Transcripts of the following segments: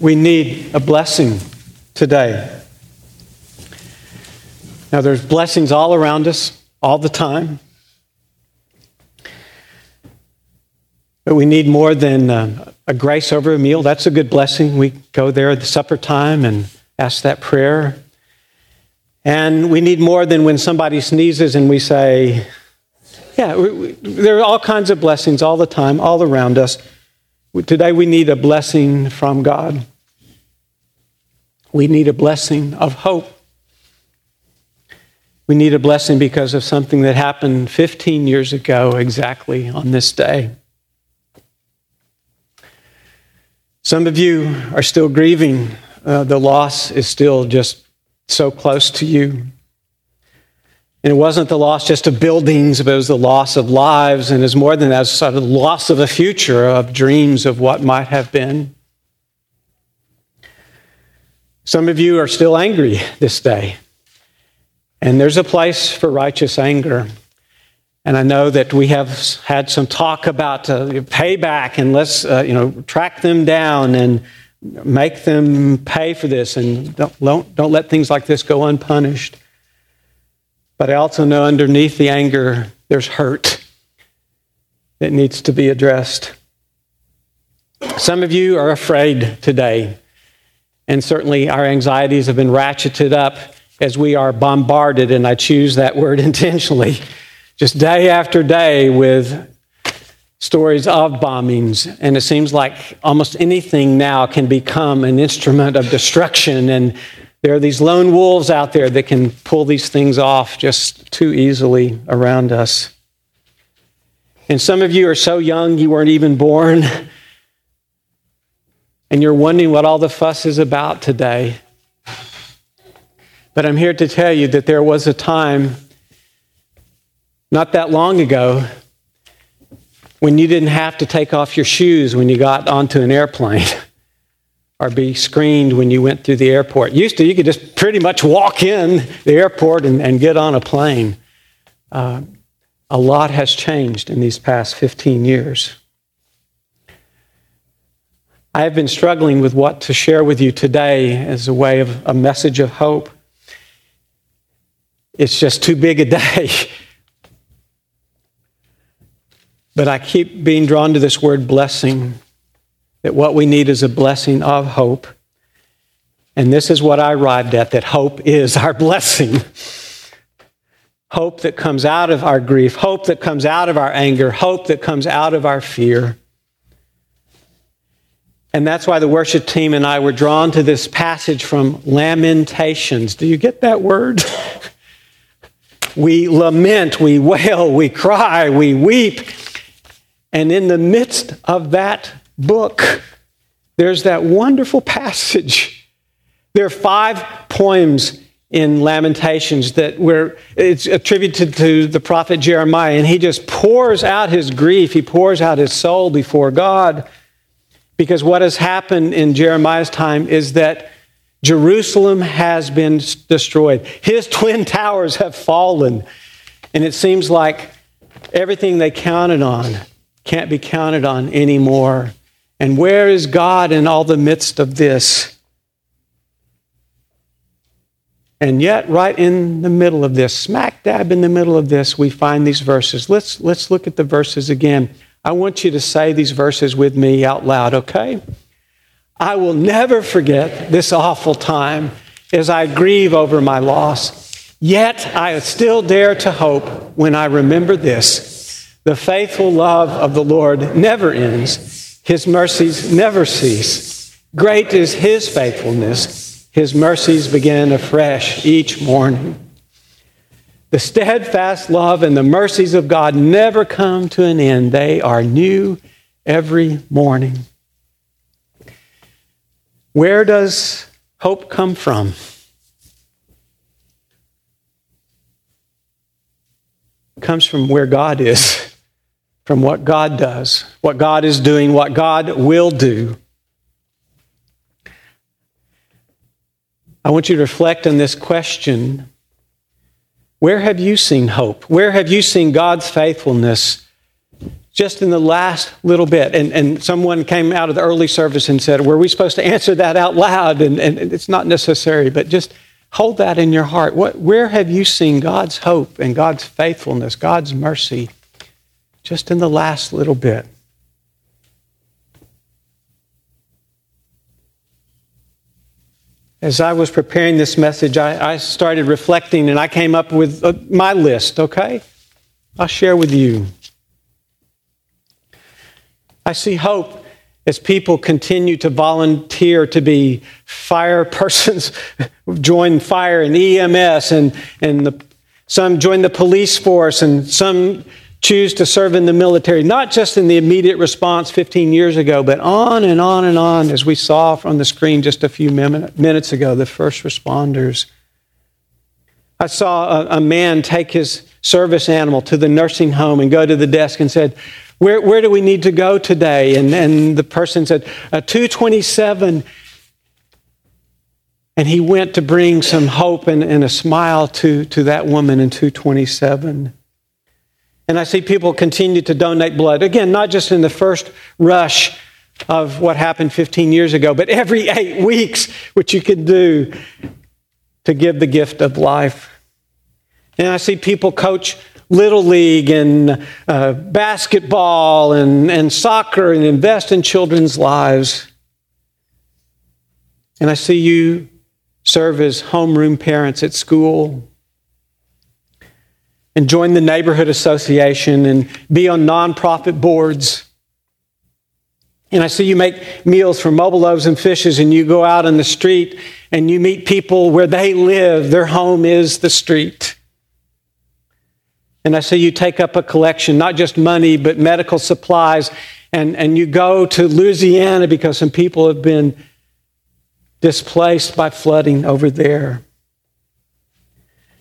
we need a blessing today. Now, there's blessings all around us all the time. But we need more than uh, a grace over a meal. That's a good blessing. We go there at the supper time and ask that prayer. And we need more than when somebody sneezes and we say, yeah, we, we, there are all kinds of blessings all the time, all around us. Today we need a blessing from God. We need a blessing of hope. We need a blessing because of something that happened 15 years ago, exactly on this day. Some of you are still grieving. Uh, the loss is still just so close to you. And it wasn't the loss just of buildings, but it was the loss of lives, and it's more than that, it's sort of the loss of a future, of dreams of what might have been. Some of you are still angry this day, and there's a place for righteous anger. And I know that we have had some talk about uh, payback and let's, uh, you know, track them down and make them pay for this and don't, don't, don't let things like this go unpunished. But I also know underneath the anger, there's hurt that needs to be addressed. Some of you are afraid today, and certainly our anxieties have been ratcheted up as we are bombarded, and I choose that word intentionally just day after day with stories of bombings. And it seems like almost anything now can become an instrument of destruction. And there are these lone wolves out there that can pull these things off just too easily around us. And some of you are so young you weren't even born. And you're wondering what all the fuss is about today. But I'm here to tell you that there was a time not that long ago when you didn't have to take off your shoes when you got onto an airplane or be screened when you went through the airport. Used to, you could just pretty much walk in the airport and, and get on a plane. Uh, a lot has changed in these past 15 years. I have been struggling with what to share with you today as a way of a message of hope. It's just too big a day But I keep being drawn to this word blessing, that what we need is a blessing of hope. And this is what I arrived at that hope is our blessing. Hope that comes out of our grief, hope that comes out of our anger, hope that comes out of our fear. And that's why the worship team and I were drawn to this passage from Lamentations. Do you get that word? we lament, we wail, we cry, we weep and in the midst of that book, there's that wonderful passage. There are five poems in Lamentations that were it's attributed to the prophet Jeremiah, and he just pours out his grief, he pours out his soul before God. Because what has happened in Jeremiah's time is that Jerusalem has been destroyed. His twin towers have fallen. And it seems like everything they counted on can't be counted on anymore. And where is God in all the midst of this? And yet, right in the middle of this, smack dab in the middle of this, we find these verses. Let's, let's look at the verses again. I want you to say these verses with me out loud, okay? I will never forget this awful time as I grieve over my loss. Yet I still dare to hope when I remember this the faithful love of the Lord never ends, His mercies never cease. Great is His faithfulness, His mercies begin afresh each morning. The steadfast love and the mercies of God never come to an end, they are new every morning. Where does hope come from? It comes from where God is from what God does, what God is doing, what God will do. I want you to reflect on this question Where have you seen hope? Where have you seen God's faithfulness just in the last little bit. And, and someone came out of the early service and said, Were we supposed to answer that out loud? And, and it's not necessary, but just hold that in your heart. What, where have you seen God's hope and God's faithfulness, God's mercy, just in the last little bit? As I was preparing this message, I, I started reflecting and I came up with uh, my list, okay? I'll share with you. I see hope as people continue to volunteer to be fire persons, join fire and EMS, and, and the, some join the police force, and some choose to serve in the military, not just in the immediate response 15 years ago, but on and on and on, as we saw on the screen just a few minutes ago, the first responders. I saw a, a man take his service animal to the nursing home and go to the desk and said, where, where do we need to go today? And, and the person said, uh, 227. And he went to bring some hope and, and a smile to, to that woman in 227. And I see people continue to donate blood. Again, not just in the first rush of what happened 15 years ago, but every eight weeks, which you can do to give the gift of life. And I see people coach Little League and uh, basketball and, and soccer and invest in children's lives. And I see you serve as homeroom parents at school and join the neighborhood association and be on nonprofit boards. And I see you make meals for mobile loaves and fishes, and you go out on the street and you meet people where they live. Their home is the street. And I see you take up a collection, not just money, but medical supplies. And, and you go to Louisiana because some people have been displaced by flooding over there.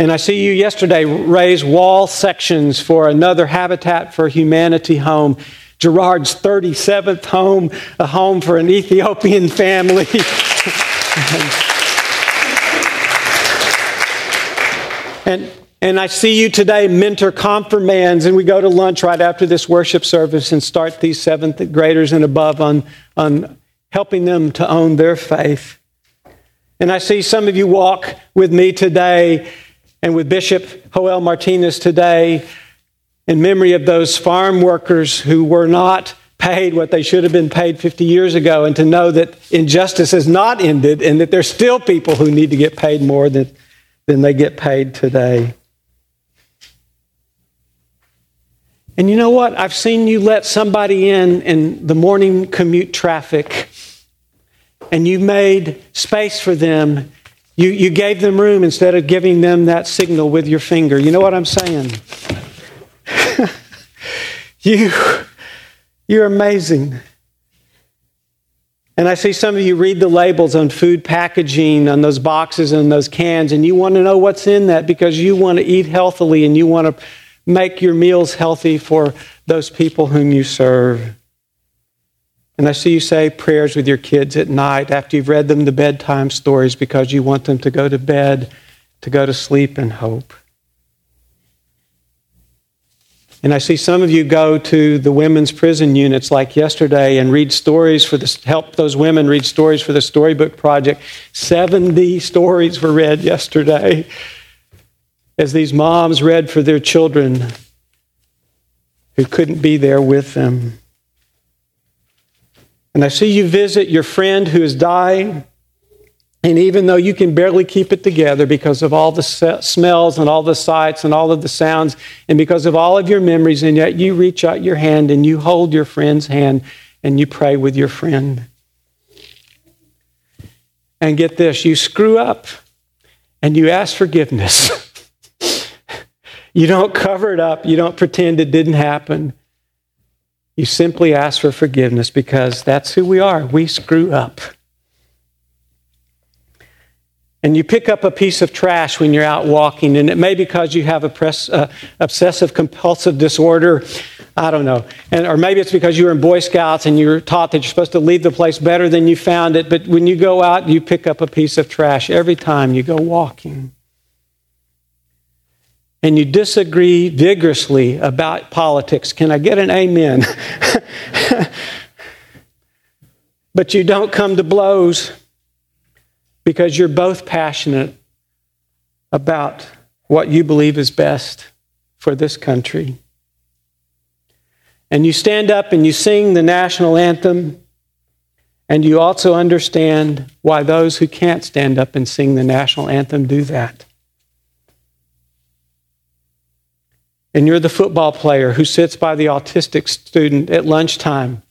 And I see you yesterday raise wall sections for another Habitat for Humanity home, Gerard's 37th home, a home for an Ethiopian family. and, and I see you today mentor confirmands, and we go to lunch right after this worship service and start these seventh graders and above on, on helping them to own their faith. And I see some of you walk with me today and with Bishop Joel Martinez today in memory of those farm workers who were not paid what they should have been paid 50 years ago, and to know that injustice has not ended and that there's still people who need to get paid more than, than they get paid today. And you know what? I've seen you let somebody in in the morning commute traffic, and you made space for them. You, you gave them room instead of giving them that signal with your finger. You know what I'm saying? you, you're amazing. And I see some of you read the labels on food packaging, on those boxes and those cans, and you want to know what's in that because you want to eat healthily and you want to make your meals healthy for those people whom you serve. And I see you say prayers with your kids at night after you've read them the bedtime stories because you want them to go to bed, to go to sleep in hope. And I see some of you go to the women's prison units like yesterday and read stories for the help those women read stories for the storybook project. 70 stories were read yesterday as these moms read for their children who couldn't be there with them. And I see you visit your friend who is dying. And even though you can barely keep it together because of all the smells and all the sights and all of the sounds, and because of all of your memories, and yet you reach out your hand and you hold your friend's hand and you pray with your friend. And get this you screw up and you ask forgiveness. You don't cover it up. You don't pretend it didn't happen. You simply ask for forgiveness because that's who we are. We screw up. And you pick up a piece of trash when you're out walking, and it may be because you have a press, uh, obsessive compulsive disorder. I don't know. And, or maybe it's because you were in Boy Scouts and you were taught that you're supposed to leave the place better than you found it. But when you go out, you pick up a piece of trash every time you go walking. And you disagree vigorously about politics. Can I get an amen? but you don't come to blows because you're both passionate about what you believe is best for this country. And you stand up and you sing the national anthem, and you also understand why those who can't stand up and sing the national anthem do that. And you're the football player who sits by the autistic student at lunchtime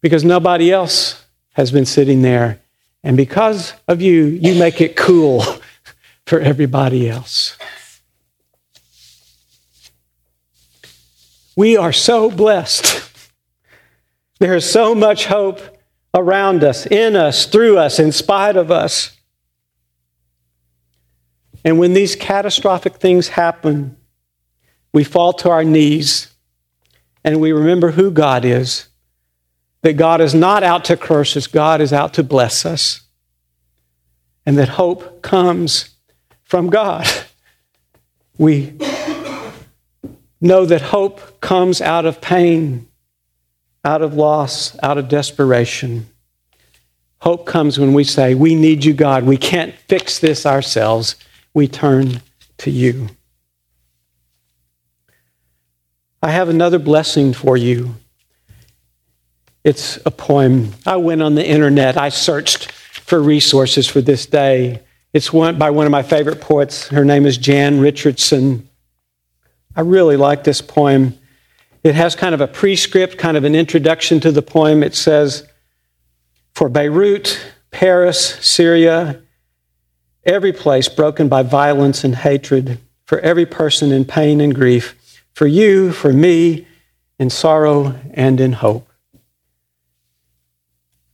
because nobody else has been sitting there. And because of you, you make it cool for everybody else. We are so blessed. There is so much hope around us, in us, through us, in spite of us. And when these catastrophic things happen, we fall to our knees and we remember who God is. That God is not out to curse us, God is out to bless us. And that hope comes from God. We know that hope comes out of pain, out of loss, out of desperation. Hope comes when we say, We need you, God. We can't fix this ourselves. We turn to you. I have another blessing for you. It's a poem. I went on the internet, I searched for resources for this day. It's one, by one of my favorite poets. Her name is Jan Richardson. I really like this poem. It has kind of a prescript, kind of an introduction to the poem. It says, For Beirut, Paris, Syria, every place broken by violence and hatred, for every person in pain and grief, for you, for me, in sorrow and in hope.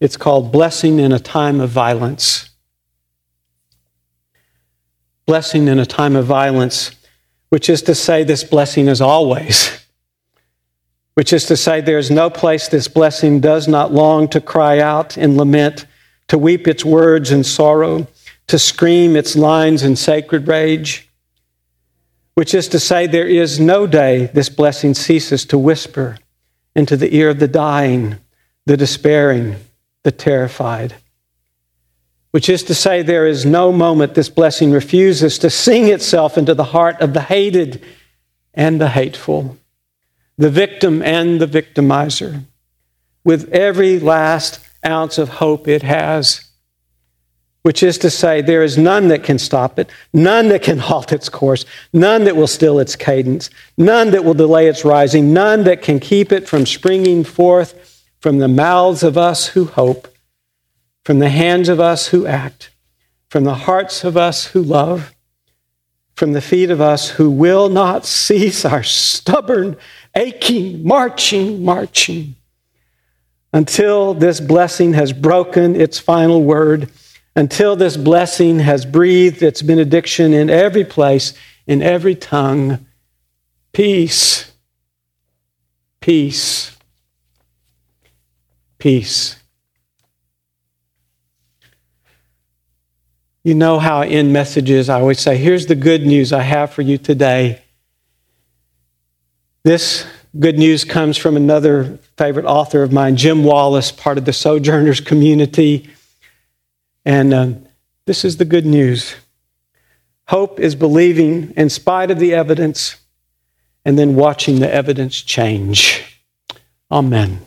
It's called Blessing in a Time of Violence. Blessing in a time of violence, which is to say, this blessing is always. Which is to say, there is no place this blessing does not long to cry out in lament, to weep its words in sorrow, to scream its lines in sacred rage which is to say, there is no day this blessing ceases to whisper into the ear of the dying, the despairing, the terrified. Which is to say, there is no moment this blessing refuses to sing itself into the heart of the hated and the hateful, the victim and the victimizer, with every last ounce of hope it has which is to say, there is none that can stop it, none that can halt its course, none that will still its cadence, none that will delay its rising, none that can keep it from springing forth from the mouths of us who hope, from the hands of us who act, from the hearts of us who love, from the feet of us who will not cease our stubborn, aching, marching, marching, until this blessing has broken its final word until this blessing has breathed its benediction in every place, in every tongue. Peace, peace, peace. You know how in messages I always say, here's the good news I have for you today. This good news comes from another favorite author of mine, Jim Wallis, part of the Sojourners community. And uh, this is the good news. Hope is believing in spite of the evidence and then watching the evidence change. Amen.